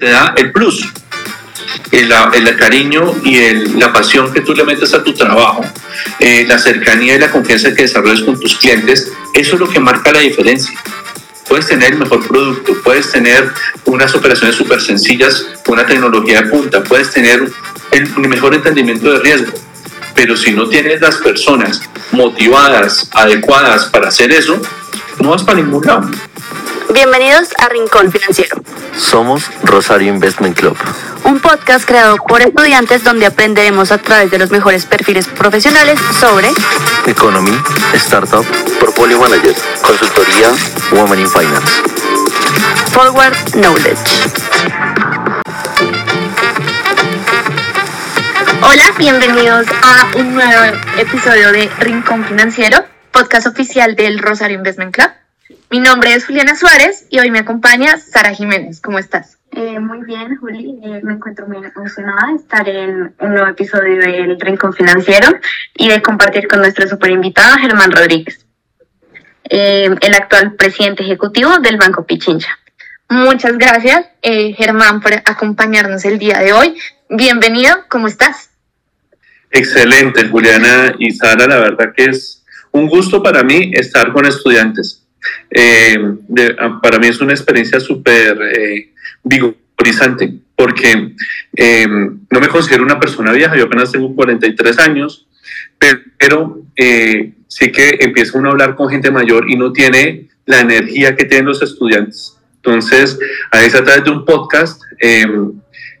te da el plus. El, el cariño y el, la pasión que tú le metes a tu trabajo, eh, la cercanía y la confianza que desarrollas con tus clientes, eso es lo que marca la diferencia. Puedes tener el mejor producto, puedes tener unas operaciones súper sencillas, una tecnología de punta, puedes tener el mejor entendimiento de riesgo, pero si no tienes las personas motivadas, adecuadas para hacer eso, no vas para ningún lado. Bienvenidos a Rincón Financiero. Somos Rosario Investment Club. Un podcast creado por estudiantes donde aprenderemos a través de los mejores perfiles profesionales sobre Economy, Startup, Portfolio Manager, Consultoría, Women in Finance. Forward Knowledge. Hola, bienvenidos a un nuevo episodio de Rincón Financiero, podcast oficial del Rosario Investment Club. Mi nombre es Juliana Suárez y hoy me acompaña Sara Jiménez. ¿Cómo estás? Eh, muy bien, Juli. Eh, me encuentro muy emocionada de estar en un nuevo episodio del Rincón Financiero y de compartir con nuestro super invitado Germán Rodríguez, eh, el actual presidente ejecutivo del Banco Pichincha. Muchas gracias, Germán, por acompañarnos el día de hoy. Bienvenido, ¿cómo estás? Excelente, Juliana y Sara. La verdad que es un gusto para mí estar con estudiantes eh, para mí es una experiencia súper eh, vigorizante porque eh, no me considero una persona vieja, yo apenas tengo 43 años, pero sí que empieza uno a hablar con gente mayor y no tiene la energía que tienen los estudiantes. Entonces, a veces a través de un podcast,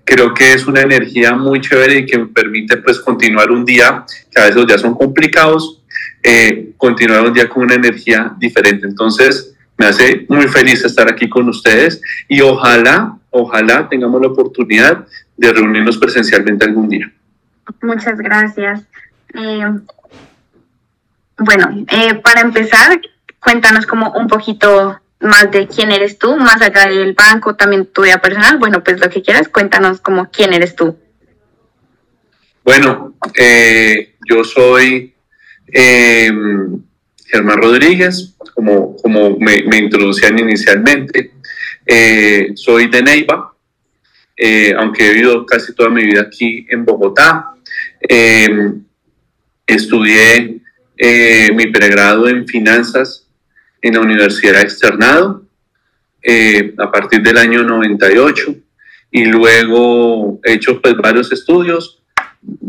creo que es una energía muy chévere y que me permite pues continuar un día, que a veces los días son complicados, eh, continuar un día con una energía diferente. Entonces, me hace muy feliz estar aquí con ustedes y ojalá, ojalá tengamos la oportunidad de reunirnos presencialmente algún día. Muchas gracias. Eh, bueno, eh, para empezar, cuéntanos como un poquito más de quién eres tú, más allá del banco, también tu vida personal. Bueno, pues lo que quieras, cuéntanos como quién eres tú. Bueno, yo soy eh, Germán Rodríguez, como, como me, introducían inicialmente. Eh, soy de Neiva, eh, aunque he vivido casi toda mi vida aquí en Bogotá. Estudié eh, mi pregrado en finanzas en la Universidad Externado a partir del año 98 y luego he hecho pues, varios estudios,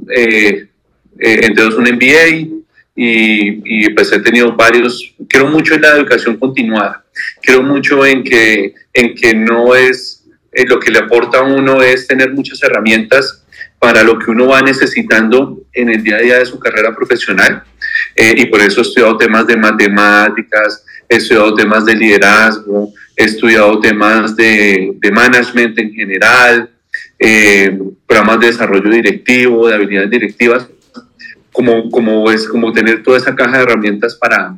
entre ellos un MBA, y, pues he tenido varios, creo mucho en la educación continuada, creo mucho en que, en que no es, eh, lo que le aporta a uno es tener muchas herramientas para lo que uno va necesitando en el día a día de su carrera profesional. Eh, y por eso he estudiado temas de matemáticas, he estudiado temas de liderazgo, he estudiado temas de, de management en general, eh, programas de desarrollo directivo, de habilidades directivas, como, como es como tener toda esa caja de herramientas para,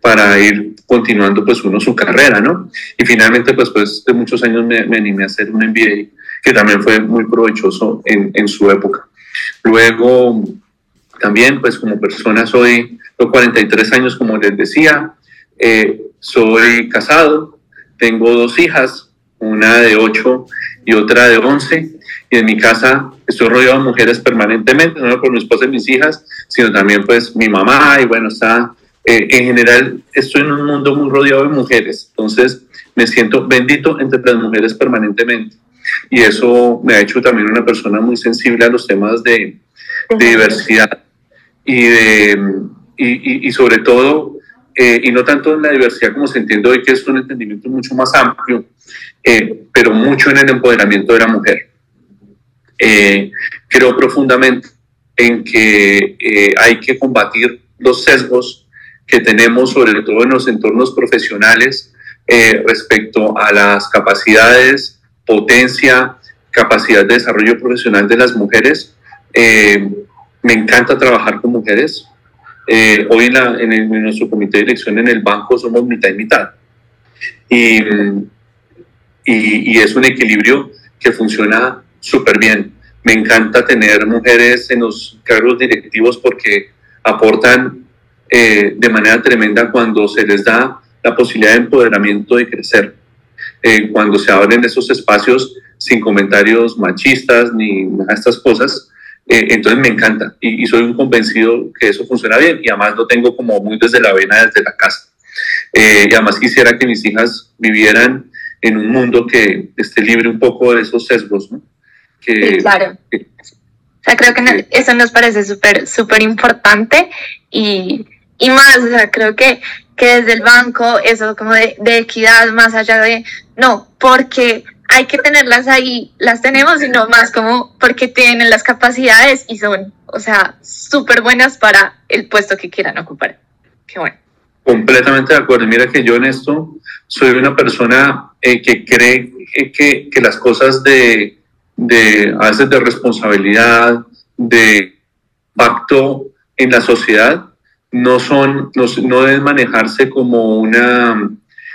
para ir continuando pues uno su carrera, ¿no? Y finalmente pues, pues de muchos años me, animé a hacer un MBA que también fue muy provechoso en, en su época. Luego también pues como persona soy, tengo 43 años como les decía, eh, soy casado, tengo dos hijas, una de 8 y otra de 11 y en mi casa estoy rodeado de mujeres permanentemente, no solo por mi esposa y mis hijas, sino también pues mi mamá y bueno, está, eh, en general estoy en un mundo muy rodeado de mujeres, entonces me siento bendito entre las mujeres permanentemente y eso me ha hecho también una persona muy sensible a los temas de, diversidad y, de, y, y, sobre todo, eh, y no tanto en la diversidad como se entiende hoy, que es un entendimiento mucho más amplio, eh, pero mucho en el empoderamiento de la mujer. Eh, creo profundamente en que eh, hay que combatir los sesgos que tenemos, sobre todo en los entornos profesionales, eh, respecto a las capacidades, potencia, capacidad de desarrollo profesional de las mujeres. me encanta trabajar con mujeres. Hoy en, en, nuestro comité de dirección en el banco somos mitad y mitad. Y, y, y es un equilibrio que funciona súper bien. Me encanta tener mujeres en los cargos directivos porque aportan eh, de manera tremenda cuando se les da la posibilidad de empoderamiento de crecer. eh, cuando se abren esos espacios sin comentarios machistas ni nada de estas cosas. Eh, entonces me encanta y, y, soy un convencido que eso funciona bien y además lo tengo como muy desde la vena, desde la casa. y además quisiera que mis hijas vivieran en un mundo que esté libre un poco de esos sesgos, ¿no? Que, sí, claro. Que, o sea, creo que eso nos parece súper, súper importante y, y más, o sea, creo que, que desde el banco, eso como de, de equidad, más allá de, no, porque hay que tenerlas ahí, las tenemos, sino más como porque tienen las capacidades y son, o sea, súper buenas para el puesto que quieran ocupar. Qué bueno. Completamente de acuerdo. Mira que yo en esto soy una persona eh, que cree que, que, las cosas de, de, a veces de responsabilidad, de pacto en la sociedad, no son, no, no deben manejarse como una,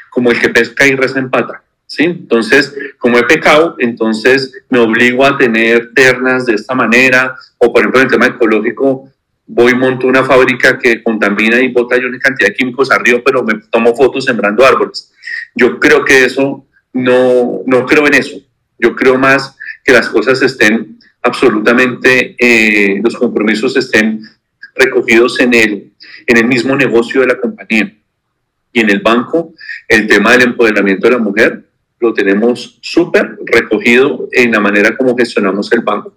como el que pesca y reza en pata. ¿Sí? Entonces, como he pecado, entonces me obligo a tener ternas de esta manera, o por ejemplo en el tema ecológico, voy monto una fábrica que contamina y bota yo una cantidad de químicos arriba, pero me tomo fotos sembrando árboles. Yo creo que eso, no, no creo en eso. Yo creo más que las cosas estén absolutamente, eh, los compromisos estén recogidos en el, en el mismo negocio de la compañía. Y en el banco, el tema del empoderamiento de la mujer lo tenemos súper recogido en la manera como gestionamos el banco.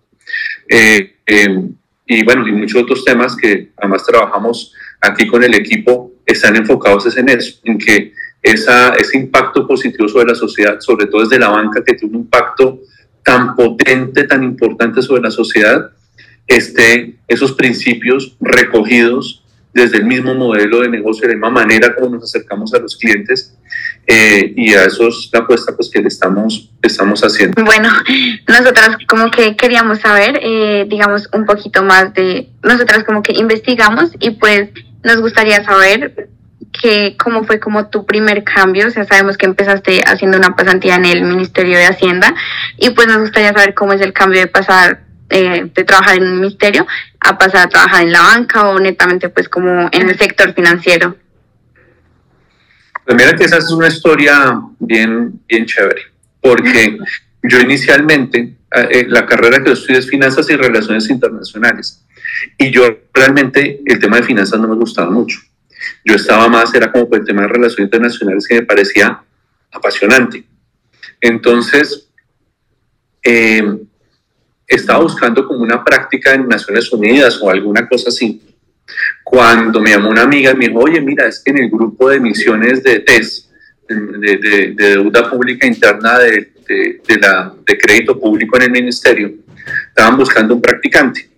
Eh, eh, y bueno, y muchos otros temas que además trabajamos aquí con el equipo están enfocados en eso, en que esa, ese impacto positivo sobre la sociedad, sobre todo desde la banca, que tiene un impacto tan potente, tan importante sobre la sociedad, esté esos principios recogidos desde el mismo modelo de negocio, de la misma manera como nos acercamos a los clientes eh, y a eso es la apuesta pues, que le estamos, estamos haciendo. Bueno, nosotras como que queríamos saber, eh, digamos, un poquito más de, nosotras como que investigamos y pues nos gustaría saber que cómo fue como tu primer cambio, o sea, sabemos que empezaste haciendo una pasantía en el Ministerio de Hacienda y pues nos gustaría saber cómo es el cambio de pasar eh, de trabajar en un ministerio a pasar a trabajar en la banca o netamente pues como en el sector financiero? Pues mira que esa es una historia bien, bien chévere, porque yo inicialmente, eh, la carrera que yo estudié es Finanzas y Relaciones Internacionales, y yo realmente el tema de finanzas no me gustaba mucho. Yo estaba más, era como por el tema de relaciones internacionales que me parecía apasionante. Entonces, eh, estaba buscando como una práctica en Naciones Unidas o alguna cosa así. Cuando me llamó una amiga y me dijo, oye, mira, es que en el grupo de misiones de TES, de, de, deuda pública interna de, de, la, de crédito público en el ministerio, estaban buscando un practicante.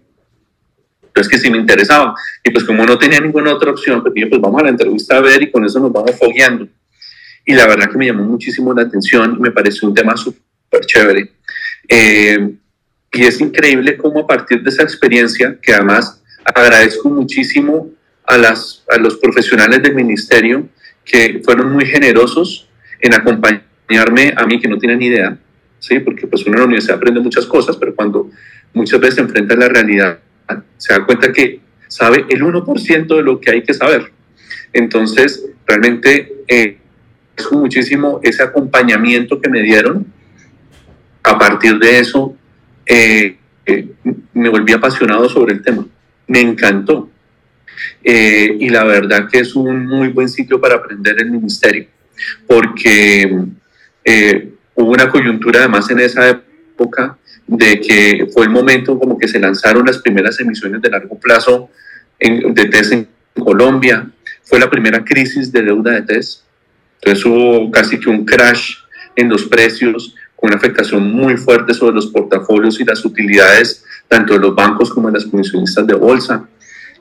Entonces que sí me interesaba. Y pues como no tenía ninguna otra opción, pues dije, pues vamos a la entrevista a ver y con eso nos vamos fogueando. Y la verdad que me llamó muchísimo la atención me pareció un tema súper chévere. Eh, y es increíble cómo a partir de esa experiencia, que además agradezco muchísimo a, las, a los profesionales del ministerio que fueron muy generosos en acompañarme a mí que no tienen idea, ¿sí? porque pues uno en la universidad aprende muchas cosas, pero cuando muchas veces se enfrenta a la realidad, se da cuenta que sabe el 1% de lo que hay que saber. Entonces, realmente eh, muchísimo ese acompañamiento que me dieron. A partir de eso, eh, eh, me volví apasionado sobre el tema. Me encantó. Eh, y la verdad que es un muy buen sitio para aprender el ministerio, porque hubo una coyuntura además en esa época de que fue el momento como que se lanzaron las primeras emisiones de largo plazo en, de TES en Colombia. Fue la primera crisis de deuda de TES. Entonces hubo casi que un crash en los precios una afectación muy fuerte sobre los portafolios y las utilidades tanto de los bancos como de las comisionistas de bolsa.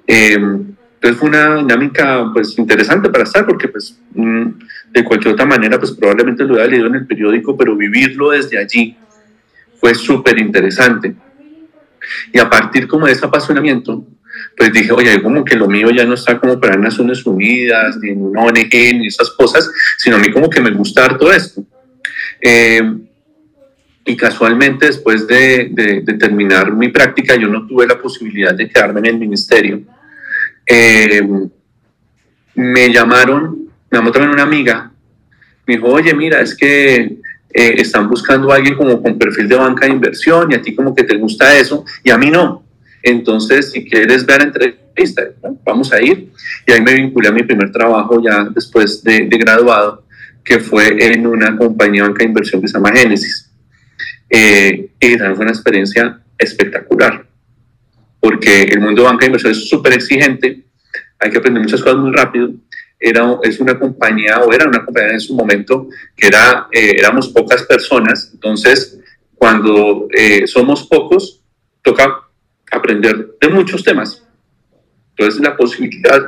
Eh, entonces fue una dinámica pues interesante para estar porque pues mm, de cualquier otra manera pues probablemente lo hubiera leído en el periódico, pero vivirlo desde allí fue súper interesante. Y a partir como de ese apasionamiento, pues dije, oye, como que lo mío ya no está como para Naciones Unidas, ni en una ONG, ni esas cosas, sino a mí como que me gusta todo esto. Eh, y casualmente después de, de, terminar mi práctica yo no tuve la posibilidad de quedarme en el ministerio. Eh, me llamaron, me llamó también una amiga, me dijo, oye, mira, es que eh, están buscando a alguien como con perfil de banca de inversión y a ti como que te gusta eso y a mí no. Entonces, si quieres ver entrevista, vamos a ir. Y ahí me vinculé a mi primer trabajo ya después de, graduado, que fue en una compañía de banca de inversión que se llama Génesis. Eh, y fue una experiencia espectacular, porque el mundo de banca de inversión es súper exigente, hay que aprender muchas cosas muy rápido era, es una compañía, o era una compañía en su momento, que era, eh, éramos pocas personas, entonces cuando eh, somos pocos, toca aprender de muchos temas. Entonces la posibilidad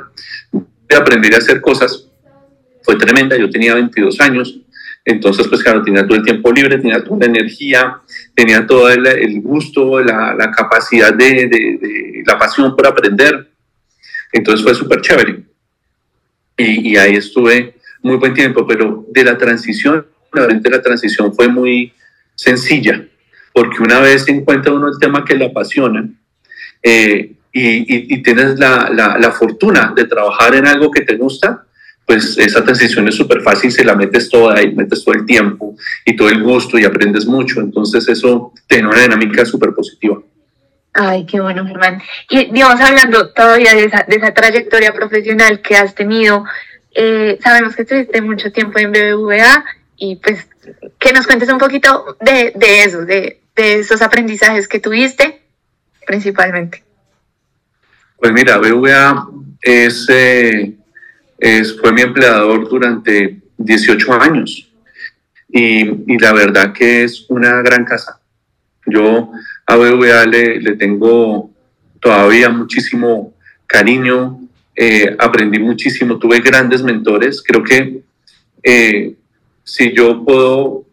de aprender a hacer cosas fue tremenda, yo tenía 22 años, entonces pues claro, tenía todo el tiempo libre, tenía toda la energía, tenía todo el, gusto, la, capacidad de, la pasión por aprender, entonces fue súper chévere. Y, ahí estuve muy buen tiempo, pero de la transición, realmente la transición fue muy sencilla, porque una vez encuentra uno el tema que le apasiona eh, y, y, tienes la, la, fortuna de trabajar en algo que te gusta, pues esa transición es súper fácil, se la metes toda y metes todo el tiempo y todo el gusto y aprendes mucho, entonces eso tiene una dinámica súper positiva. Ay, qué bueno, Germán. Y digamos, hablando todavía de esa, de esa trayectoria profesional que has tenido, eh, sabemos que estuviste mucho tiempo en BBVA y pues que nos cuentes un poquito de, de eso, de, de, esos aprendizajes que tuviste principalmente. Pues mira, BBVA es, eh, es, fue mi empleador durante 18 años y, la verdad que es una gran casa. Yo a BVA le, tengo todavía muchísimo cariño, eh, aprendí muchísimo, tuve grandes mentores. Creo que eh, si yo puedo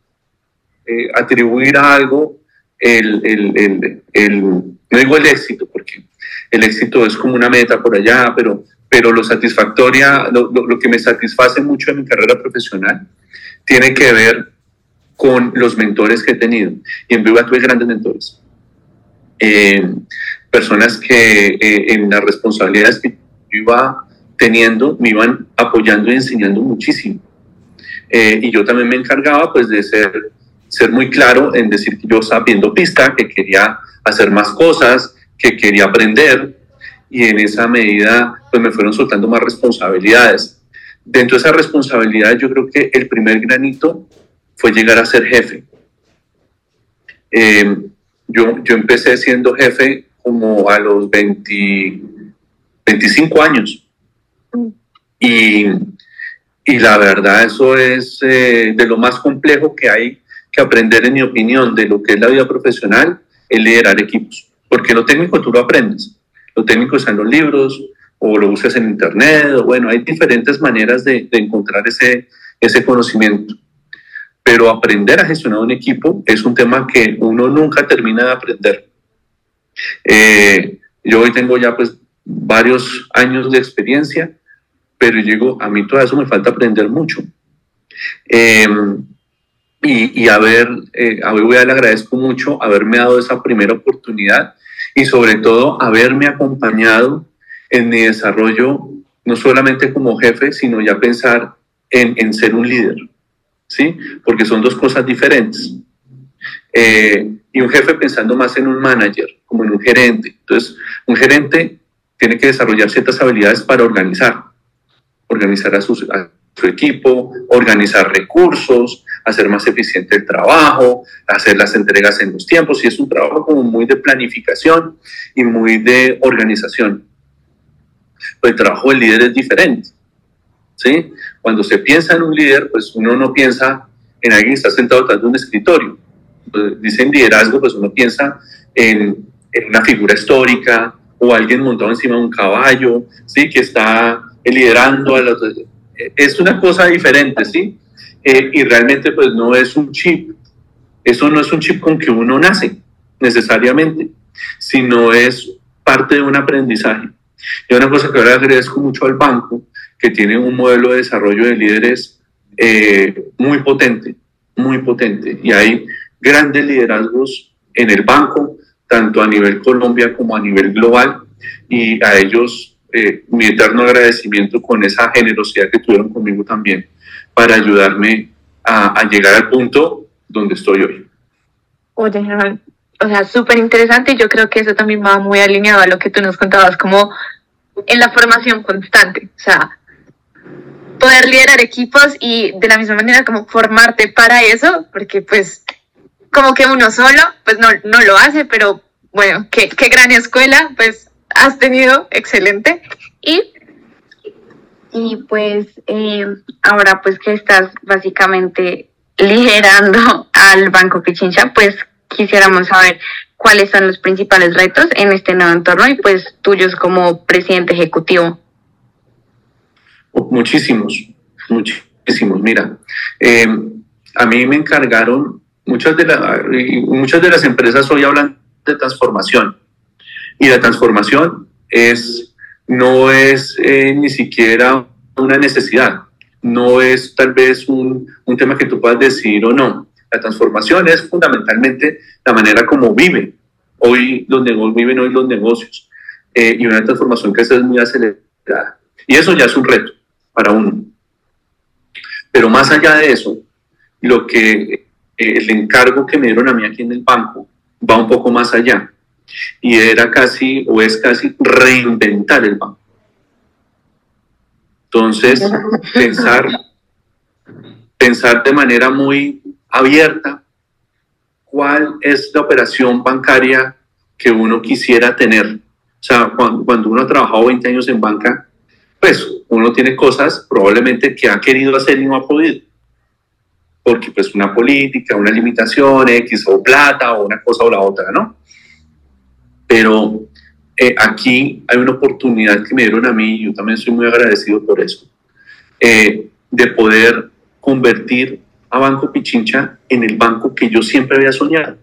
eh, atribuir a algo el, el, el, no digo el éxito, porque el éxito es como una meta por allá, pero, pero lo satisfactoria, lo, lo, que me satisface mucho en mi carrera profesional tiene que ver con los mentores que he tenido. Y en BVA tuve grandes mentores. Eh, personas que eh, en las responsabilidades que yo iba teniendo me iban apoyando y enseñando muchísimo. Eh, y yo también me encargaba pues de ser, ser muy claro en decir que yo estaba viendo pista, que quería hacer más cosas, que quería aprender y en esa medida pues me fueron soltando más responsabilidades. Dentro de esa responsabilidad yo creo que el primer granito fue llegar a ser jefe. Eh, yo, yo empecé siendo jefe como a los 20, 25 años. Y, y la verdad eso es eh, de lo más complejo que hay que aprender, en mi opinión, de lo que es la vida profesional, es liderar equipos. Porque lo técnico tú lo aprendes. Lo técnico está en los libros o lo buscas en internet. O bueno, hay diferentes maneras de, de encontrar ese, ese conocimiento pero aprender a gestionar un equipo es un tema que uno nunca termina de aprender. Eh, yo hoy tengo ya pues varios años de experiencia, pero llego, a mí todo eso me falta aprender mucho. Eh, y, a ver, eh, a le agradezco mucho haberme dado esa primera oportunidad y sobre todo haberme acompañado en mi desarrollo, no solamente como jefe, sino ya pensar en, en ser un líder. ¿sí? Porque son dos cosas diferentes. Eh, y un jefe pensando más en un manager, como en un gerente. Entonces, un gerente tiene que desarrollar ciertas habilidades para organizar, organizar a su, su equipo, organizar recursos, hacer más eficiente el trabajo, hacer las entregas en los tiempos, y es un trabajo como muy de planificación y muy de organización. El trabajo del líder es diferente. ¿sí? Cuando se piensa en un líder, pues uno no piensa en alguien que está sentado detrás de un escritorio. Pues, dicen liderazgo, pues uno piensa en, en, una figura histórica o alguien montado encima de un caballo, ¿sí? Que está liderando a los... Es una cosa diferente, ¿sí? Eh, y realmente pues no es un chip. Eso no es un chip con que uno nace necesariamente, sino es parte de un aprendizaje. Y una cosa que ahora agradezco mucho al banco que tiene un modelo de desarrollo de líderes eh, muy potente, muy potente. Y hay grandes liderazgos en el banco, tanto a nivel Colombia como a nivel global. Y a ellos eh, mi eterno agradecimiento con esa generosidad que tuvieron conmigo también para ayudarme a, llegar al punto donde estoy hoy. Oye, Germán, o sea, súper interesante y yo creo que eso también va muy alineado a lo que tú nos contabas, como en la formación constante, o sea, poder liderar equipos y de la misma manera como formarte para eso, porque pues como que uno solo, pues no, no lo hace, pero bueno, qué, qué gran escuela, pues has tenido, excelente. Y Y pues eh, ahora pues que estás básicamente liderando al Banco Pichincha, pues quisiéramos saber cuáles son los principales retos en este nuevo entorno y pues tuyos como presidente ejecutivo. Muchísimos, muchísimos. Mira, eh, a mí me encargaron, muchas de, la- muchas de las empresas hoy hablan de transformación y la transformación es, no es eh, ni siquiera una necesidad, no es tal vez un, un tema que tú puedas decidir o no. La transformación es fundamentalmente la manera como vive hoy los negocios, viven hoy los negocios eh, y una transformación que es muy acelerada. Y eso ya es un reto para uno. Pero más allá de eso, lo que eh, el encargo que me dieron a mí aquí en el banco va un poco más allá. Y era casi, o es casi, reinventar el banco. Entonces, pensar, pensar de manera muy abierta cuál es la operación bancaria que uno quisiera tener. O sea, cuando, cuando uno ha trabajado 20 años en banca, pues uno tiene cosas probablemente que ha querido hacer y no ha podido. Porque pues una política, una limitación, X o plata o una cosa o la otra, ¿no? Pero eh, aquí hay una oportunidad que me dieron a mí yo también soy muy agradecido por eso, eh, de poder convertir a Banco Pichincha en el banco que yo siempre había soñado.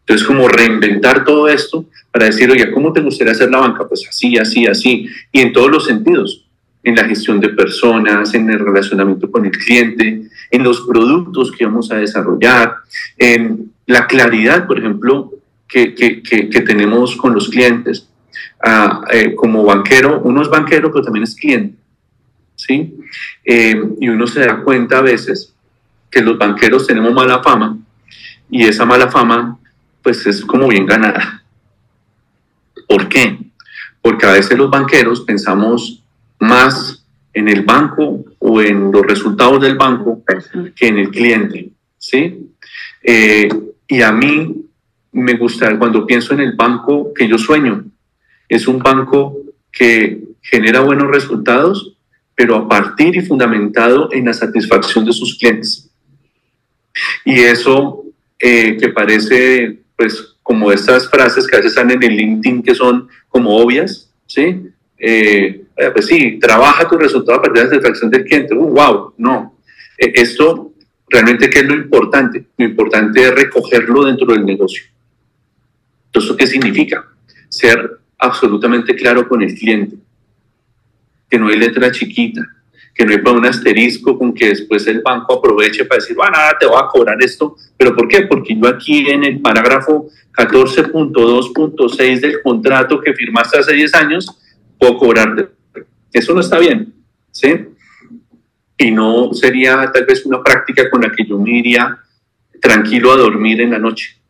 Entonces, como reinventar todo esto para decir, oye, ¿cómo te gustaría hacer la banca? Pues así, así, así, y en todos los sentidos, en la gestión de personas, en el relacionamiento con el cliente, en los productos que vamos a desarrollar, en la claridad, por ejemplo, que, que, que, que tenemos con los clientes. Ah, eh, como banquero, uno es banquero, pero también es cliente. ¿sí? Eh, y uno se da cuenta a veces que los banqueros tenemos mala fama y esa mala fama pues es como bien ganada. ¿Por qué? Porque a veces los banqueros pensamos más en el banco o en los resultados del banco que en el cliente, ¿sí? Eh, y a mí me gusta cuando pienso en el banco que yo sueño. Es un banco que genera buenos resultados, pero a partir y fundamentado en la satisfacción de sus clientes. Y eso eh, que parece, pues, como estas frases que a veces están en el LinkedIn que son como obvias, ¿sí? Eh, pues sí, trabaja tu resultado a partir de la satisfacción del cliente. Uh, wow, no. Eh, esto realmente, ¿qué es lo importante? Lo importante es recogerlo dentro del negocio. Entonces, ¿qué significa? Ser absolutamente claro con el cliente que no hay letra chiquita, que no hay para un asterisco con que después el banco aproveche para decir, bueno, nada, te voy a cobrar esto. ¿Pero por qué? Porque yo aquí en el parágrafo 14.2.6 del contrato que firmaste hace 10 años, puedo cobrarte. Eso no está bien, ¿sí? Y no sería tal vez una práctica con la que yo me iría tranquilo a dormir en la noche.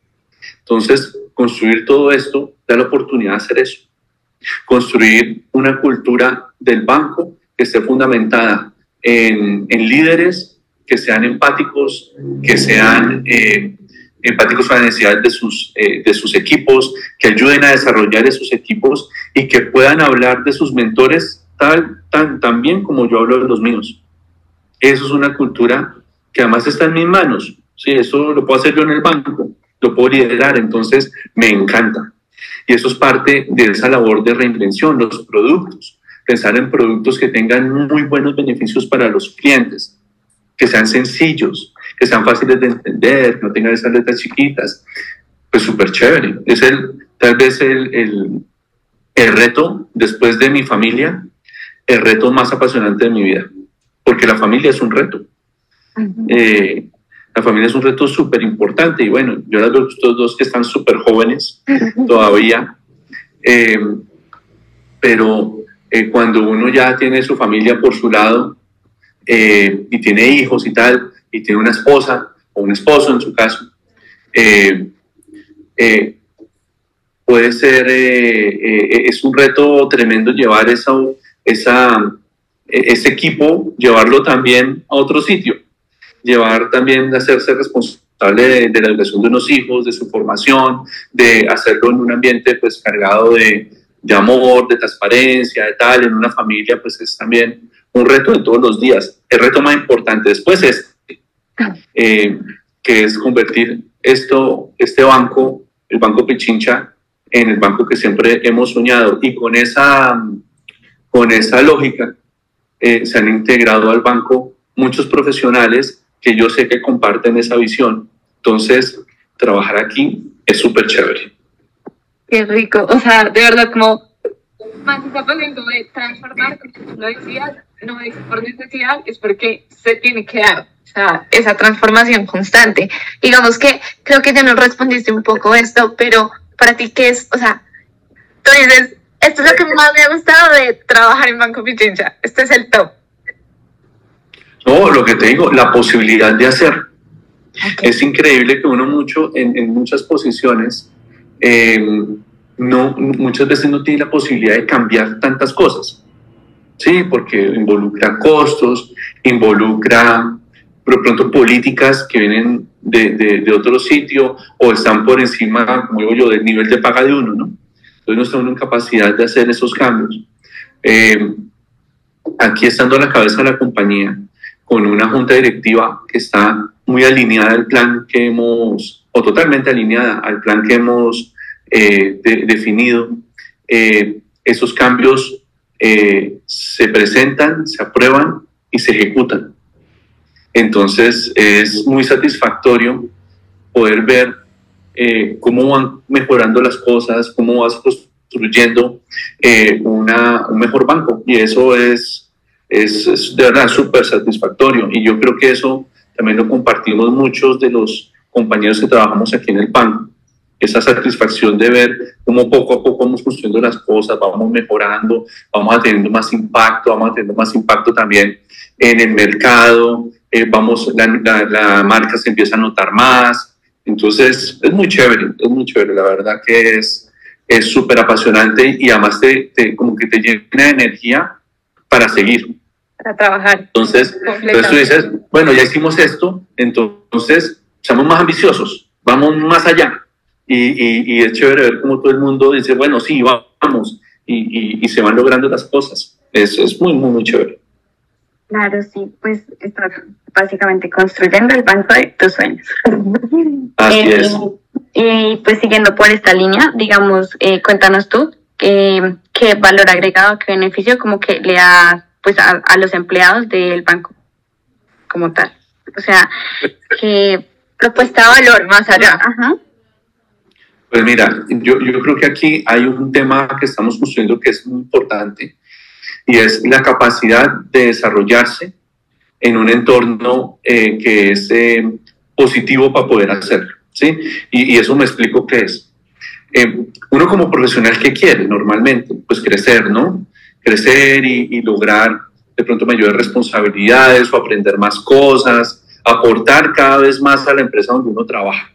Entonces, construir todo esto da la oportunidad de hacer eso. Construir una cultura del banco que esté fundamentada en, en líderes que sean empáticos, que sean eh, empáticos con las necesidades de sus, eh, de sus equipos, que ayuden a desarrollar esos equipos y que puedan hablar de sus mentores tal, tan, tan bien como yo hablo de los míos. Eso es una cultura que además está en mis manos. Sí, eso lo puedo hacer yo en el banco, lo puedo liderar, entonces me encanta. Y eso es parte de esa labor de reinvención, los productos. Pensar en productos que tengan muy buenos beneficios para los clientes, que sean sencillos, que sean fáciles de entender, que no tengan esas letras chiquitas. Pues súper chévere. Es el, tal vez el, el, el reto, después de mi familia, el reto más apasionante de mi vida. Porque la familia es un reto. Uh -huh. eh, la familia es un reto súper importante y bueno, yo las veo estos dos que están súper jóvenes todavía, eh, pero eh, cuando uno ya tiene su familia por su lado eh, y tiene hijos y tal, y tiene una esposa o un esposo en su caso, puede ser, es un reto tremendo llevar esa, esa, ese equipo, llevarlo también a otro sitio, llevar también, hacerse responsable de, de, la educación de unos hijos, de su formación, de hacerlo en un ambiente pues cargado de, de amor, de transparencia, de tal, en una familia, pues es también un reto de todos los días. El reto más importante después es eh, que es convertir esto, este banco, el Banco Pichincha, en el banco que siempre hemos soñado. Y con esa, con esa lógica eh, se han integrado al banco muchos profesionales que yo sé que comparten esa visión. Entonces, trabajar aquí es súper chévere. Qué rico. O sea, de verdad, como más está pasando de transformar, lo decías, no es por necesidad, es porque se tiene que dar. O sea, esa transformación constante. Digamos que creo que ya nos respondiste un poco esto, pero para ti, ¿qué es? O sea, tú dices, esto es lo que más me ha gustado de trabajar en Banco Pichincha. Este es el top. No, lo que te digo, la posibilidad de hacer. Okay. Es increíble que uno mucho, en, en muchas posiciones, eh, no, muchas veces no tiene la posibilidad de cambiar tantas cosas. Sí, porque involucra costos, involucra por pronto políticas que vienen de, de, de, otro sitio o están por encima, como digo yo, del nivel de paga de uno, ¿no? Entonces no estamos en capacidad de hacer esos cambios. Eh, aquí estando a la cabeza de la compañía, con una junta directiva que está muy alineada al plan que hemos, o totalmente alineada al plan que hemos eh, de, definido, eh, esos cambios eh, se presentan, se aprueban y se ejecutan. Entonces es muy satisfactorio poder ver eh, cómo van mejorando las cosas, cómo vas construyendo eh, una, un mejor banco. Y eso es, es, es de verdad súper satisfactorio. Y yo creo que eso también lo compartimos muchos de los compañeros que trabajamos aquí en el banco. Esa satisfacción de ver cómo poco a poco vamos construyendo las cosas, vamos mejorando, vamos teniendo más impacto, vamos teniendo más impacto también en el mercado, eh, vamos, la, la, la, marca se empieza a notar más. Entonces, es muy chévere, es muy chévere, la verdad que es es súper apasionante y además te, te, como que te llena de energía para seguir. Para trabajar. Entonces, entonces tú dices, bueno, ya hicimos esto, entonces seamos más ambiciosos, vamos más allá. Y, y, y es chévere ver cómo todo el mundo dice, bueno, sí, vamos, y, y se van logrando las cosas. Es, es muy, muy, muy chévere. Claro, sí, pues estás básicamente construyendo el banco de tus sueños. Así eh, es. Y pues siguiendo por esta línea, digamos, eh, cuéntanos tú eh, qué valor agregado, qué beneficio como que le da pues a, a, los empleados del banco como tal. O sea, qué propuesta de valor más allá. Ajá. Pues mira, yo, yo creo que aquí hay un tema que estamos construyendo que es muy importante y es la capacidad de desarrollarse en un entorno eh, que es eh, positivo para poder hacerlo. ¿sí? Y, y, eso me explico qué es. Eh, uno como profesional, ¿qué quiere normalmente? Pues crecer, ¿no? Crecer y, lograr de pronto mayores responsabilidades o aprender más cosas, aportar cada vez más a la empresa donde uno trabaja.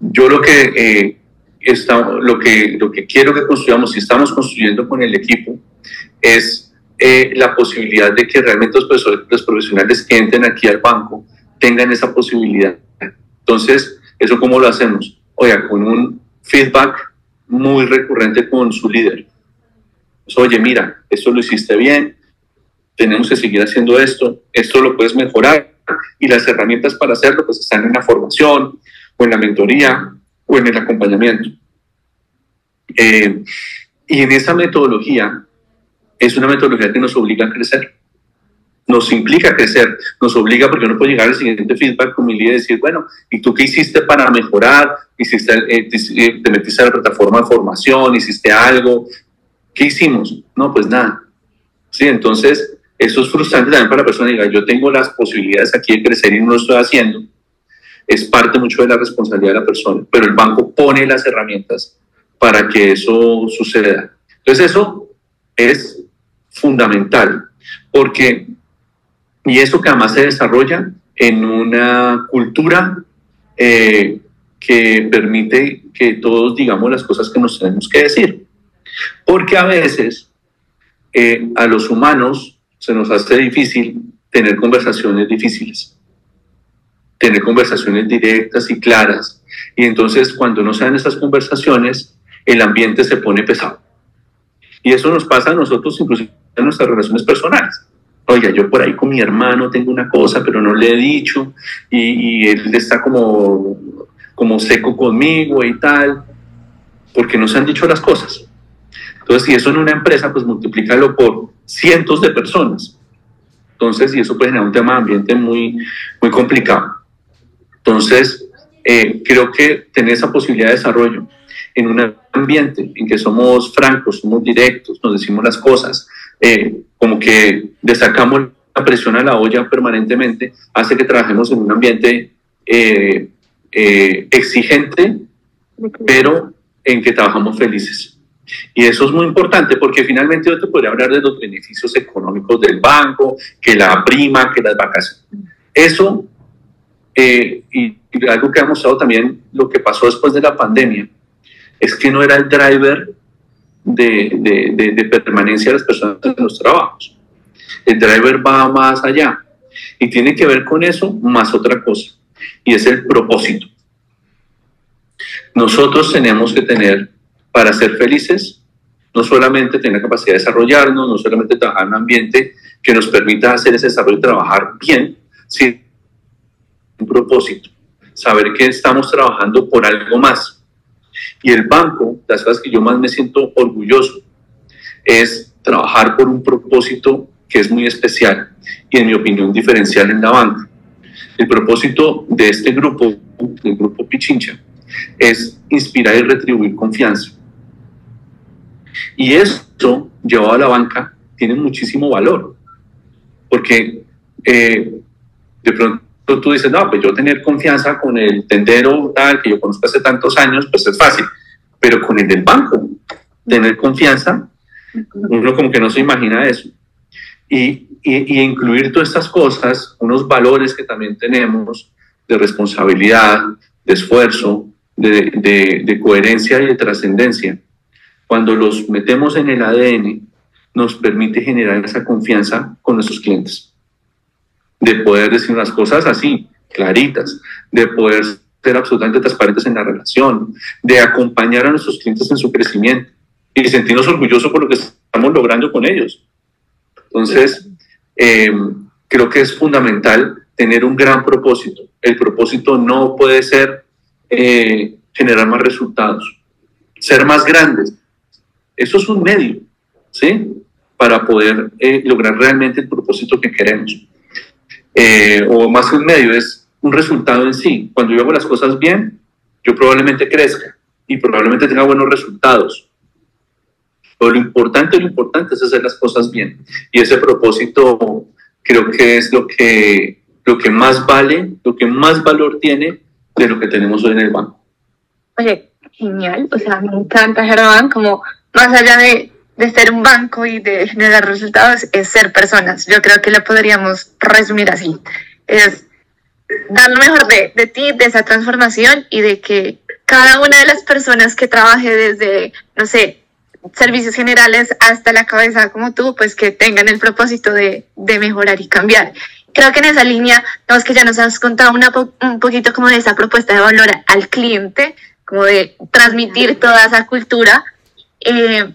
yo lo que está, lo, que, lo que quiero que construyamos y estamos construyendo con el equipo es eh, la posibilidad de que realmente los, los profesionales que entren aquí al banco tengan esa posibilidad. Entonces, ¿eso cómo lo hacemos? Oiga, con un feedback muy recurrente con su líder. Pues, Oye, mira, esto lo hiciste bien, tenemos que seguir haciendo esto, esto lo puedes mejorar y las herramientas para hacerlo pues están en la formación o en la mentoría o en el acompañamiento. Eh, y en esa metodología es una metodología que nos obliga a crecer, nos implica crecer, nos obliga porque no puede llegar al siguiente feedback con mi líder y decir, bueno, ¿y tú qué hiciste para mejorar? ¿Hiciste, eh, eh, te metiste a la plataforma de formación? ¿Hiciste algo? ¿Qué hicimos? No, pues nada. Sí, entonces eso es frustrante también para la persona. Diga, yo tengo las posibilidades aquí de crecer y no lo estoy haciendo es parte mucho de la responsabilidad de la persona, pero el banco pone las herramientas para que eso suceda. Entonces eso es fundamental, porque Y eso que además se desarrolla en una cultura eh, que permite que todos digamos las cosas que nos tenemos que decir. Porque a veces eh, a los humanos se nos hace difícil tener conversaciones difíciles, tener conversaciones directas y claras. Y entonces cuando no se dan esas conversaciones, el ambiente se pone pesado. Y eso nos pasa a nosotros incluso en nuestras relaciones personales. Oiga, yo por ahí con mi hermano tengo una cosa, pero no le he dicho, y, y él está como, como seco conmigo y tal, porque no se han dicho las cosas. Entonces, si eso en una empresa, pues multiplícalo por cientos de personas. Entonces, y eso puede generar un tema de ambiente muy, muy complicado. Entonces, eh, creo que tener esa posibilidad de desarrollo en un ambiente en que somos francos, somos directos, nos decimos las cosas, eh, como que destacamos la presión a la olla permanentemente, hace que trabajemos en un ambiente eh, exigente, pero en que trabajamos felices. Y eso es muy importante porque finalmente yo te podría hablar de los beneficios económicos del banco, que la prima, que las vacaciones. Eso, eh, y, algo que ha mostrado también lo que pasó después de la pandemia, es que no era el driver de, permanencia de las personas en los trabajos. El driver va más allá y tiene que ver con eso más otra cosa, y es el propósito. Nosotros tenemos que tener para ser felices, no solamente tener capacidad de desarrollarnos, no solamente trabajar en un ambiente que nos permita hacer ese desarrollo y trabajar bien, sino un propósito, saber que estamos trabajando por algo más. Y el banco, las cosas que yo más me siento orgulloso, es trabajar por un propósito que es muy especial y en mi opinión diferencial en la banca. El propósito de este grupo, del grupo Pichincha, es inspirar y retribuir confianza. Y esto, llevado a la banca, tiene muchísimo valor, porque eh, de pronto tú dices, no, pues yo tener confianza con el tendero tal que yo conozco hace tantos años, pues es fácil, pero con el del banco, tener confianza, uno como que no se imagina eso. Y, y, incluir todas estas cosas, unos valores que también tenemos de responsabilidad, de esfuerzo, de, de, de coherencia y de trascendencia, cuando los metemos en el ADN, nos permite generar esa confianza con nuestros clientes. De poder decir las cosas así, claritas, de poder ser absolutamente transparentes en la relación, de acompañar a nuestros clientes en su crecimiento y sentirnos orgullosos por lo que estamos logrando con ellos. Entonces, eh, creo que es fundamental tener un gran propósito. El propósito no puede ser eh, generar más resultados, ser más grandes, eso es un medio, ¿sí? Para poder eh, lograr realmente el propósito que queremos. Eh, o más que un medio, es un resultado en sí. Cuando yo hago las cosas bien, yo probablemente crezca y probablemente tenga buenos resultados. Pero lo importante, lo importante es hacer las cosas bien. Y ese propósito creo que es lo que, lo que más vale, lo que más valor tiene de lo que tenemos hoy en el banco. Oye, genial. O sea, me encanta, Germán, como más allá de, de ser un banco y de generar resultados, es ser personas. Yo creo que lo podríamos resumir así. Es dar lo mejor de, de ti, de esa transformación y de que cada una de las personas que trabaje desde, no sé, servicios generales hasta la cabeza como tú, pues que tengan el propósito de, de mejorar y cambiar. Creo que en esa línea, es que ya nos has contado una un poquito como de esa propuesta de valor al cliente, como de transmitir toda esa cultura, eh,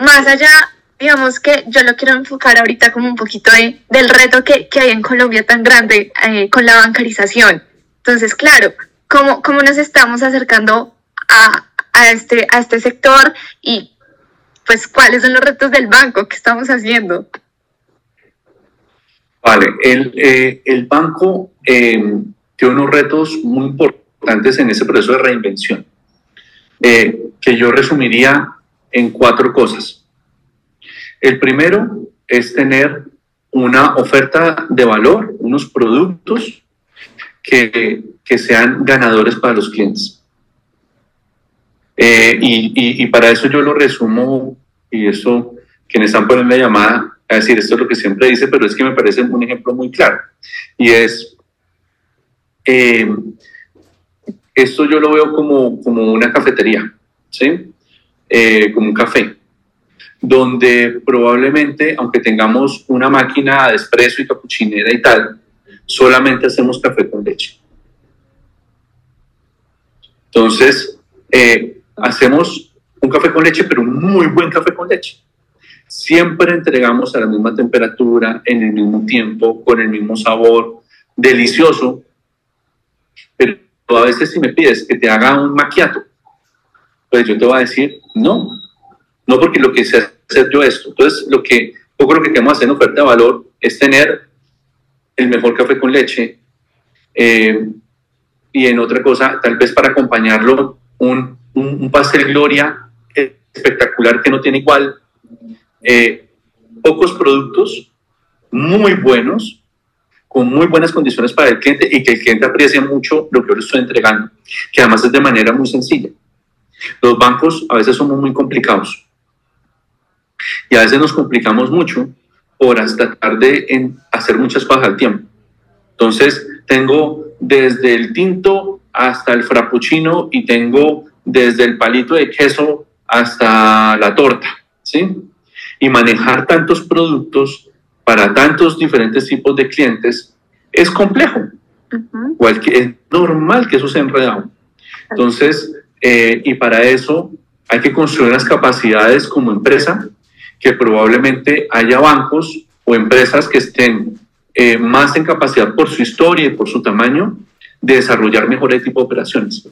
más allá, digamos que yo lo quiero enfocar ahorita como un poquito de, del reto que, que, hay en Colombia tan grande eh, con la bancarización. Entonces, claro, ¿cómo, cómo nos estamos acercando a, a, este, a este sector y pues cuáles son los retos del banco que estamos haciendo? Vale, el, eh, el banco tiene unos retos muy importantes en ese proceso de reinvención, que yo resumiría en cuatro cosas. El primero es tener una oferta de valor, unos productos que, que sean ganadores para los clientes. Eh, y, y, para eso yo lo resumo, y eso, quienes están poniendo la llamada, a decir, esto es lo que siempre dice, pero es que me parece un ejemplo muy claro. Y es, eh, esto yo lo veo como, como una cafetería, ¿sí? Eh, como un café, donde probablemente, aunque tengamos una máquina de espresso y capuchinera y tal, solamente hacemos café con leche. Entonces, eh, hacemos un café con leche, pero muy buen café con leche. Siempre entregamos a la misma temperatura, en el mismo tiempo, con el mismo sabor, delicioso. Pero a veces si me pides que te haga un maquiato, pues yo te voy a decir, no, no porque lo que sé hacer yo esto. Entonces, lo que, poco lo que queremos hacer en oferta de valor es tener el mejor café con leche eh, y en otra cosa, tal vez para acompañarlo, un, un, pastel Gloria espectacular que no tiene igual, eh, pocos productos muy buenos, con muy buenas condiciones para el cliente y que el cliente aprecie mucho lo que yo le estoy entregando, que además es de manera muy sencilla. Los bancos a veces somos muy complicados y a veces nos complicamos mucho por hasta tratar de hacer muchas cosas al tiempo. Entonces, tengo desde el tinto hasta el frappuccino y tengo desde el palito de queso hasta la torta, ¿sí? Y manejar tantos productos para tantos diferentes tipos de clientes es complejo. es normal que eso sea enredado. Entonces, eh, y para eso hay que construir las capacidades como empresa, que probablemente haya bancos o empresas que estén eh, más en capacidad por su historia y por su tamaño de desarrollar mejores tipo de operaciones.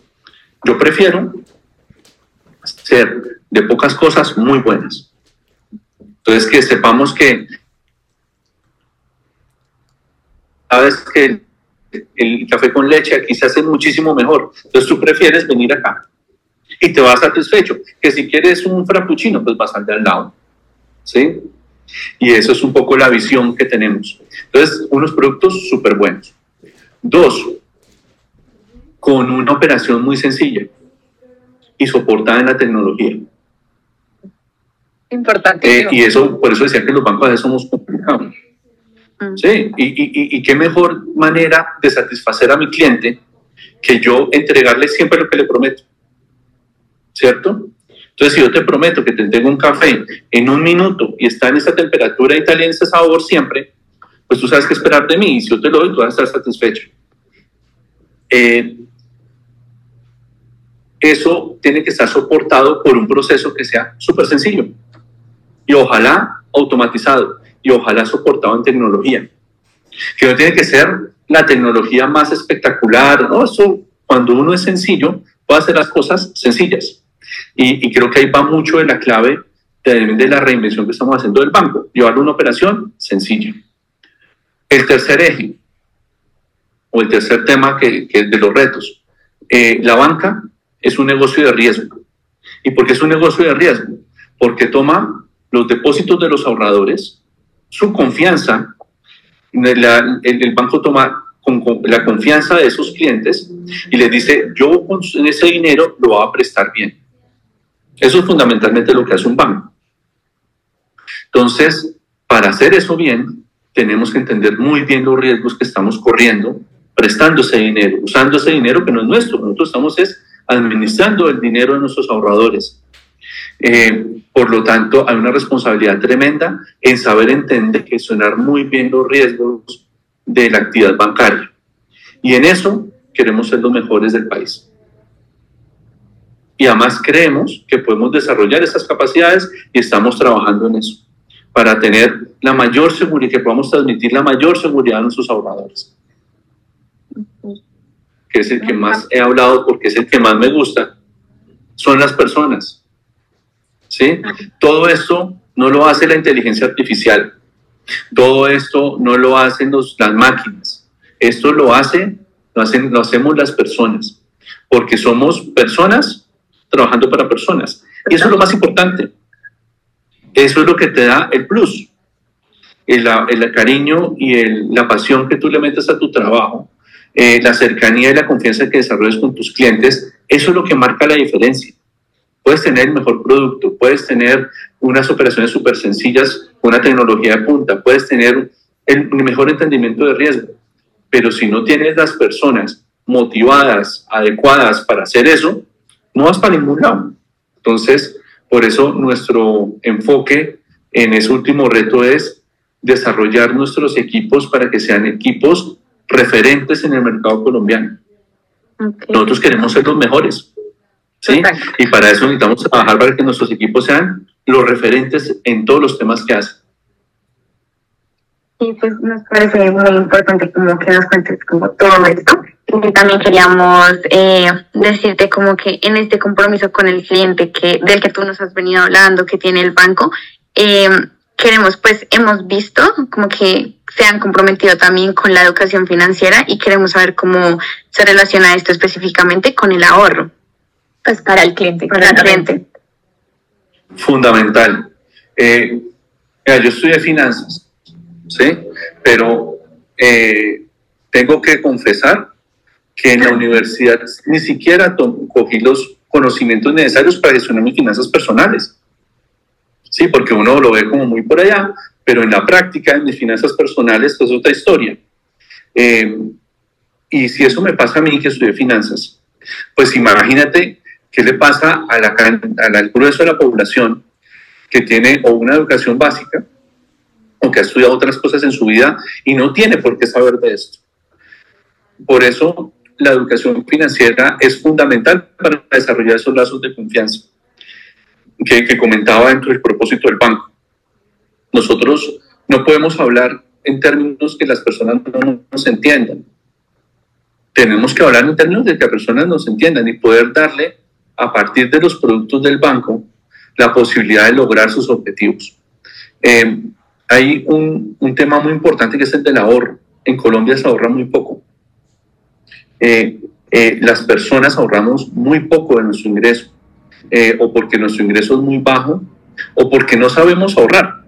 Yo prefiero ser de pocas cosas muy buenas. Entonces, que sepamos que sabes que el café con leche aquí se hace muchísimo mejor. Entonces tú prefieres venir acá y te vas satisfecho. Que si quieres un frappuccino, pues vas al de al lado. ¿Sí? Y eso es un poco la visión que tenemos. Entonces, unos productos súper buenos. Dos, con una operación muy sencilla y soportada en la tecnología. Importante. Eh, y eso, por eso decía que los bancos a veces somos complicados. Mm. Sí, y, y, y, qué mejor manera de satisfacer a mi cliente que yo entregarle siempre lo que le prometo. ¿Cierto? Entonces, si yo te prometo que te entrego un café en un minuto y está en esa temperatura y tal en ese sabor siempre, pues tú sabes qué esperar de mí y si yo te lo doy, tú vas a estar satisfecho. Eh, eso tiene que estar soportado por un proceso que sea súper sencillo y ojalá automatizado y ojalá soportado en tecnología. Que no tiene que ser la tecnología más espectacular, ¿no? Eso, cuando uno es sencillo, puede hacer las cosas sencillas. Y, creo que ahí va mucho de la clave de, la reinvención que estamos haciendo del banco, llevarlo una operación sencilla. El tercer eje, o el tercer tema que, es de los retos, eh, la banca es un negocio de riesgo. ¿Y por qué es un negocio de riesgo? Porque toma los depósitos de los ahorradores, su confianza, el, banco toma la confianza de esos clientes y les dice, yo con ese dinero lo voy a prestar bien. Eso es fundamentalmente lo que hace un banco. Entonces, para hacer eso bien, tenemos que entender muy bien los riesgos que estamos corriendo, prestando ese dinero, usando ese dinero que no es nuestro. Nosotros estamos es administrando el dinero de nuestros ahorradores. Eh, por lo tanto, hay una responsabilidad tremenda en saber entender, gestionar muy bien los riesgos de la actividad bancaria. Y en eso queremos ser los mejores del país. Y además creemos que podemos desarrollar esas capacidades y estamos trabajando en eso, para tener la mayor seguridad, que podamos transmitir la mayor seguridad a nuestros ahorradores. Que es el que más he hablado porque es el que más me gusta, son las personas. ¿Sí? Todo esto no lo hace la inteligencia artificial. Todo esto no lo hacen las máquinas. Esto lo, hace, lo, hacen, lo hacemos las personas. Porque somos personas trabajando para personas. Y eso es lo más importante. Eso es lo que te da el plus. El, el cariño y el, la pasión que tú le metes a tu trabajo, eh, la cercanía y la confianza que desarrollas con tus clientes, eso es lo que marca la diferencia. puedes tener el mejor producto, puedes tener unas operaciones súper sencillas, una tecnología de punta, puedes tener el mejor entendimiento de riesgo, pero si no tienes las personas motivadas, adecuadas para hacer eso, no vas para ningún lado. Entonces, por eso nuestro enfoque en ese último reto es desarrollar nuestros equipos para que sean equipos referentes en el mercado colombiano. Nosotros queremos ser los mejores. ¿sí? Y para eso necesitamos trabajar para que nuestros equipos sean los referentes en todos los temas que hacen. Y pues nos parece muy importante como que nos cuentes como todo esto. También queríamos eh, decirte como que en este compromiso con el cliente que del que tú nos has venido hablando, que tiene el banco, eh, queremos, pues hemos visto como que se han comprometido también con la educación financiera y queremos saber cómo se relaciona esto específicamente con el ahorro. Pues para el cliente. Para el cliente. Fundamental. Eh, yo estudié finanzas, ¿sí? Pero eh, tengo que confesar que en la universidad ni siquiera cogí los conocimientos necesarios para gestionar mis finanzas personales. Sí, porque uno lo ve como muy por allá, pero en la práctica, en mis finanzas personales, es otra historia. Eh, y si eso me pasa a mí que estudié finanzas, pues imagínate qué le pasa a la, al grueso de la población que tiene o una educación básica o que ha estudiado otras cosas en su vida y no tiene por qué saber de esto. Por eso la educación financiera es fundamental para desarrollar esos lazos de confianza que, comentaba dentro del propósito del banco. Nosotros no podemos hablar en términos que las personas no nos entiendan. Tenemos que hablar en términos de que las personas nos entiendan y poder darle, a partir de los productos del banco, la posibilidad de lograr sus objetivos. Eh, hay un, tema muy importante que es el del ahorro. En Colombia se ahorra muy poco. Eh, eh, las personas ahorramos muy poco de nuestro ingreso. Eh, o porque nuestro ingreso es muy bajo, o porque no sabemos ahorrar.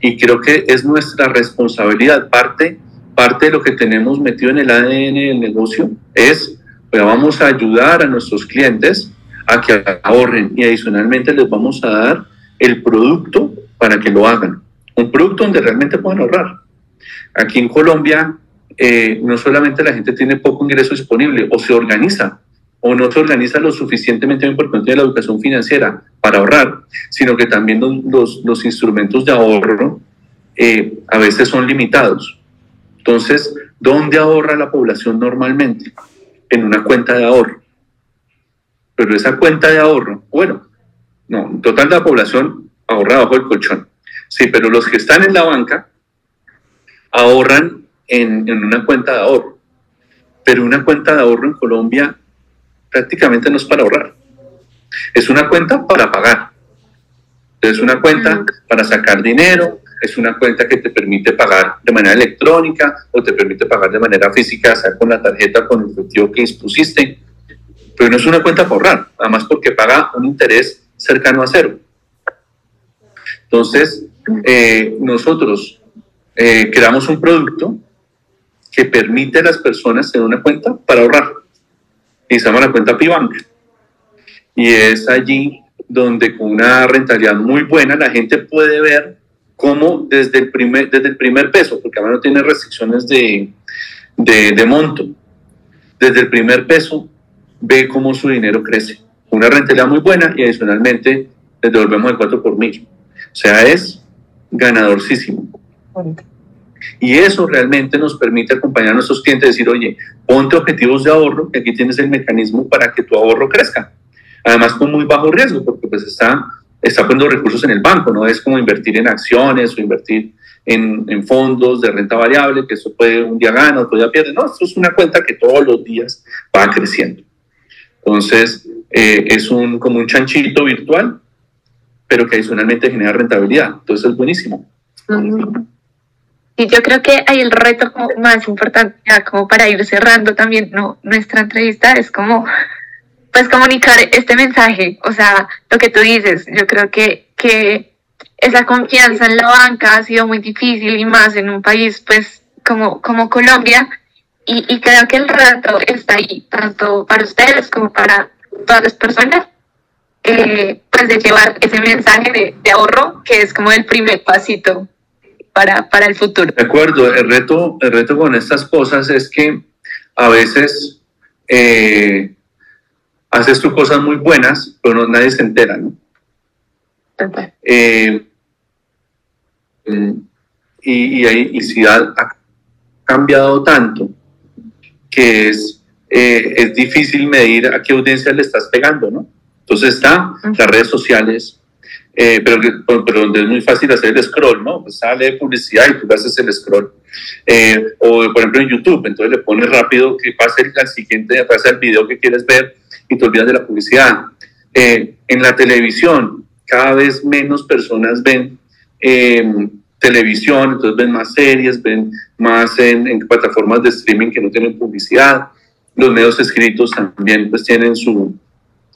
Y creo que es nuestra responsabilidad, parte, parte de lo que tenemos metido en el ADN del negocio es, pues vamos a ayudar a nuestros clientes a que ahorren y adicionalmente les vamos a dar el producto para que lo hagan. Un producto donde realmente puedan ahorrar. Aquí en Colombia, eh, no solamente la gente tiene poco ingreso disponible o se organiza o no se organiza lo suficientemente importante de la educación financiera para ahorrar, sino que también los, los, instrumentos de ahorro eh, a veces son limitados. Entonces, ¿dónde ahorra la población normalmente? En una cuenta de ahorro. Pero esa cuenta de ahorro, bueno, no, total de la población ahorra bajo el colchón. Sí, pero los que están en la banca ahorran en, en una cuenta de ahorro. Pero una cuenta de ahorro en Colombia prácticamente no es para ahorrar. Es una cuenta para pagar. Es una cuenta para sacar dinero, es una cuenta que te permite pagar de manera electrónica o te permite pagar de manera física, sea con la tarjeta con el efectivo que dispusiste. Pero no es una cuenta para ahorrar, además porque paga un interés cercano a cero. Entonces, eh, nosotros eh, creamos un producto que permite a las personas tener una cuenta para ahorrar y se llama la cuenta Pibank. Y es allí donde con una rentabilidad muy buena la gente puede ver cómo desde el primer, desde el primer peso, porque ahora no tiene restricciones de, de, monto, desde el primer peso ve cómo su dinero crece. Una rentabilidad muy buena y adicionalmente le devolvemos el 4 por mil. O sea, es ganadorcísimo. Y eso realmente nos permite acompañar a nuestros clientes y decir, oye, ponte objetivos de ahorro, que aquí tienes el mecanismo para que tu ahorro crezca. Además, con muy bajo riesgo, porque pues está, está poniendo recursos en el banco, no es como invertir en acciones o invertir en, en fondos de renta variable, que eso puede un día gana, otro día pierde. No, esto es una cuenta que todos los días va creciendo. Entonces, eh, es un, como un chanchito virtual, pero que adicionalmente genera rentabilidad. Entonces, es buenísimo. Y yo creo que hay el reto más importante, como para ir cerrando también ¿no? nuestra entrevista, es como pues comunicar este mensaje, o sea, lo que tú dices, yo creo que, que esa confianza en la banca ha sido muy difícil y más en un país pues como, como Colombia. Y, y creo que el reto está ahí, tanto para ustedes como para todas las personas, eh, pues de llevar ese mensaje de, ahorro, que es como el primer pasito para, para el futuro. De acuerdo, el reto, el reto con estas cosas es que a veces eh, haces tú cosas muy buenas, pero no, nadie se entera, ¿no? Eh, y, y, y, si ha, cambiado tanto que es, eh, es difícil medir a qué audiencia le estás pegando, ¿no? Entonces está las redes sociales, eh, pero, pero donde es muy fácil hacer el scroll, ¿no? Pues sale publicidad y tú haces el scroll. o por ejemplo en YouTube, entonces le pones rápido que pase el siguiente, pase el video que quieres ver y te olvidas de la publicidad. en la televisión, cada vez menos personas ven em, televisión, entonces ven más series, ven más en, plataformas de streaming que no tienen publicidad. Los medios escritos también pues tienen su,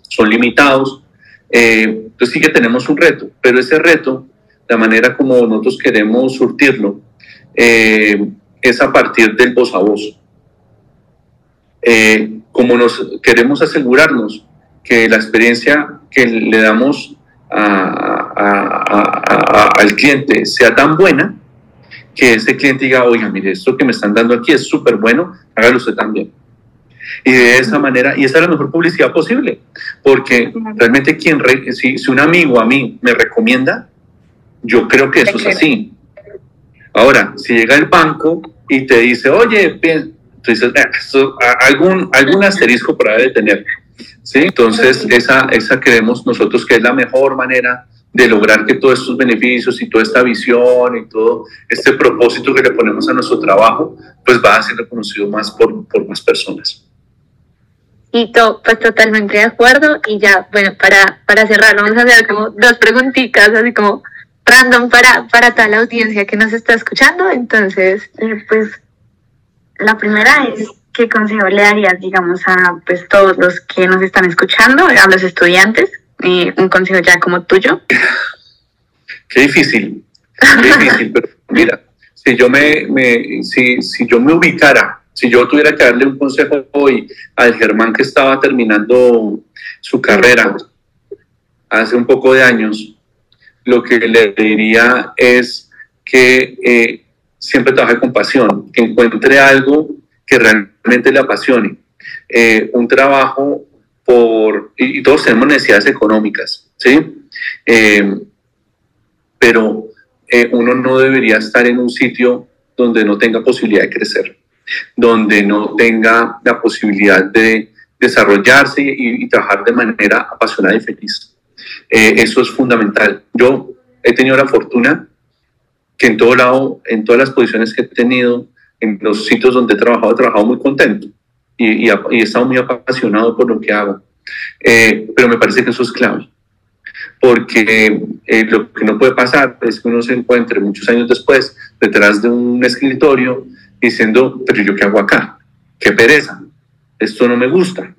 son limitados. Eh, entonces sí que tenemos un reto, pero ese reto, la manera como nosotros queremos surtirlo, eh, es a partir del voz a voz. Eh, como nos queremos asegurarnos que la experiencia que le damos al cliente sea tan buena que ese cliente diga, oiga, mire, esto que me están dando aquí es súper bueno, hágalo usted también. Y de esa manera, y esa es la mejor publicidad posible, porque realmente quien, si, si, un amigo a mí me recomienda, yo creo que eso es así. Ahora, si llega el banco y te dice, oye, bien, tú dices, ah, algún, algún asterisco para tener. ¿sí? Entonces, esa, esa creemos nosotros que es la mejor manera de lograr que todos estos beneficios y toda esta visión y todo este propósito que le ponemos a nuestro trabajo, pues va a ser reconocido más por, por más personas. Y to, pues totalmente de acuerdo. Y ya, bueno, para, para cerrar, vamos a hacer como dos preguntitas, así como random para, para toda la audiencia que nos está escuchando. Entonces, eh, pues la primera es ¿qué consejo le darías, digamos, a pues todos los que nos están escuchando, a los estudiantes? Eh, un consejo ya como tuyo. Qué difícil, qué difícil, pero mira, si yo me, me, si, si yo me ubicara, si yo tuviera que darle un consejo hoy al Germán que estaba terminando su carrera hace un poco de años, lo que le diría es que eh, siempre trabaje con pasión, que encuentre algo que realmente le apasione. Eh, un trabajo por, y, todos tenemos necesidades económicas, ¿sí? Eh, pero uno no debería estar en un sitio donde no tenga posibilidad de crecer, donde no tenga la posibilidad de desarrollarse y, trabajar de manera apasionada y feliz. eso es fundamental. Yo he tenido la fortuna que en todo lado, en todas las posiciones que he tenido, en los sitios donde he trabajado, he trabajado muy contento y, y, he estado muy apasionado por lo que hago. Eh, pero me parece que eso es clave, porque eh, lo que no puede pasar es que uno se encuentre muchos años después detrás de un escritorio diciendo, pero yo qué hago acá, qué pereza, esto no me gusta.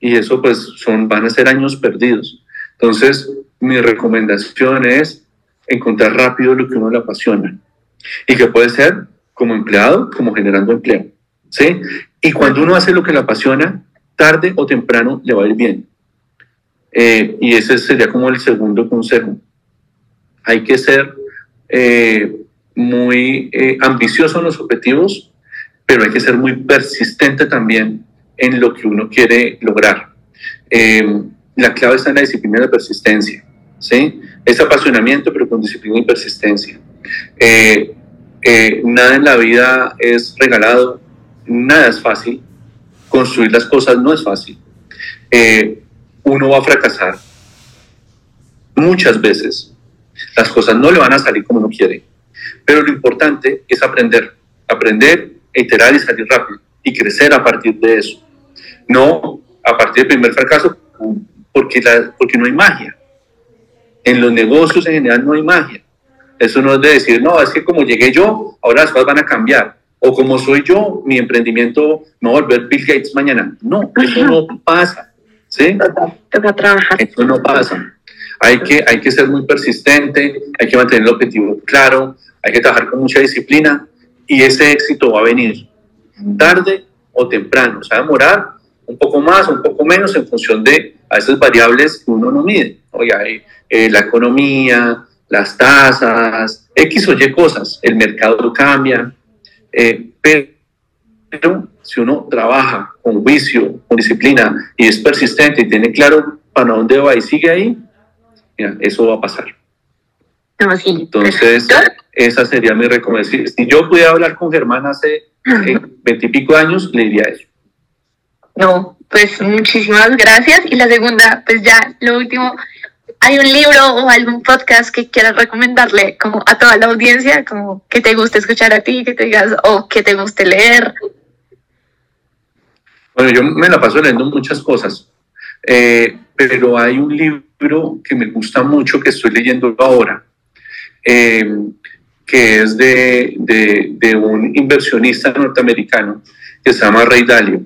Y eso pues son, van a ser años perdidos. Entonces, mi recomendación es encontrar rápido lo que uno le apasiona y que puede ser como empleado, como generando empleo. ¿sí? Y cuando uno hace lo que le apasiona, tarde o temprano le va a ir bien. Eh, y ese sería como el segundo consejo. Hay que ser eh, muy eh, ambicioso en los objetivos, pero hay que ser muy persistente también en lo que uno quiere lograr. la clave está en la disciplina de persistencia. ¿sí? Es apasionamiento, pero con disciplina y persistencia. Eh, nada en la vida es regalado, nada es fácil, construir las cosas no es fácil. Eh, uno va a fracasar muchas veces, las cosas no le van a salir como uno quiere, pero lo importante es aprender, aprender, iterar y salir rápido y crecer a partir de eso. No a partir del primer fracaso, porque, la, porque no hay magia. En los negocios en general no hay magia. Eso no es de decir, no, es que como llegué yo, ahora las cosas van a cambiar. O como soy yo, mi emprendimiento no va a volver Bill Gates mañana. No, eso no pasa. ¿Sí? Toca trabajar. Eso no pasa. Hay que, hay que ser muy persistente, hay que mantener el objetivo claro, hay que trabajar con mucha disciplina y ese éxito va a venir tarde o temprano. O sea, demorar un poco más, un poco menos en función de a esas variables que uno no mide. Oiga, eh, la economía, las tasas, X o Y cosas, el mercado cambia, eh, pero si uno trabaja con juicio, con disciplina y es persistente y tiene claro para dónde va y sigue ahí, eso va a pasar. Entonces, esa sería mi recomendación. Si yo pudiera hablar con Germán hace eh, veintipico años, le diría eso. No, pues muchísimas gracias. Y la segunda, pues ya lo último, ¿hay un libro o algún podcast que quieras recomendarle como a toda la audiencia, como que te guste escuchar a ti, que te digas, o que te guste leer? Bueno, yo me la paso leyendo muchas cosas, eh, pero hay un libro que me gusta mucho que estoy leyendo ahora, eh, que es de, de, un inversionista norteamericano que se llama Ray Dalio,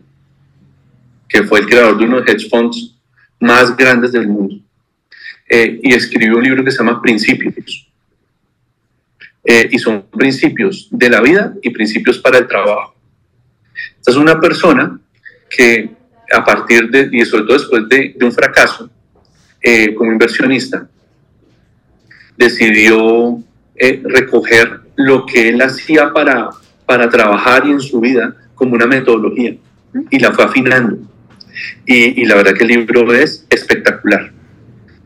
que fue el creador de uno de los hedge funds más grandes del mundo. Eh, y escribió un libro que se llama Principios. y son principios de la vida y principios para el trabajo. Esta es una persona que a partir de, y sobre todo después de, un fracaso eh, como inversionista, decidió eh, recoger lo que él hacía para, para trabajar y en su vida como una metodología y la fue afinando. Y, la verdad que el libro es espectacular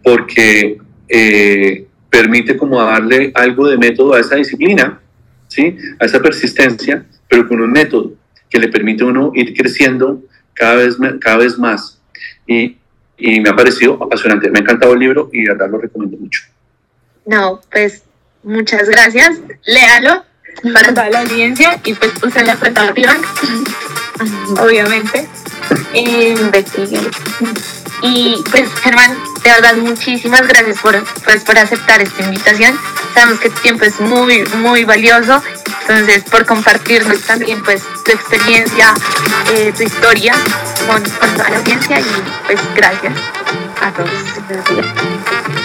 porque eh, permite como darle algo de método a esa disciplina, ¿sí? a esa persistencia, pero con un método que le permite a uno ir creciendo cada vez, cada vez más. Y, y me ha parecido apasionante. Me ha encantado el libro y de verdad lo recomiendo mucho. No, pues muchas gracias. Léalo para toda la audiencia y pues use la preparación, obviamente. Investiguen. Y pues, Germán, de verdad, muchísimas gracias por, pues, por aceptar esta invitación. Sabemos que tu tiempo es muy, muy valioso. Entonces, por compartirnos también, pues, tu experiencia, eh, tu historia con, con, toda la audiencia y, pues, gracias a todos.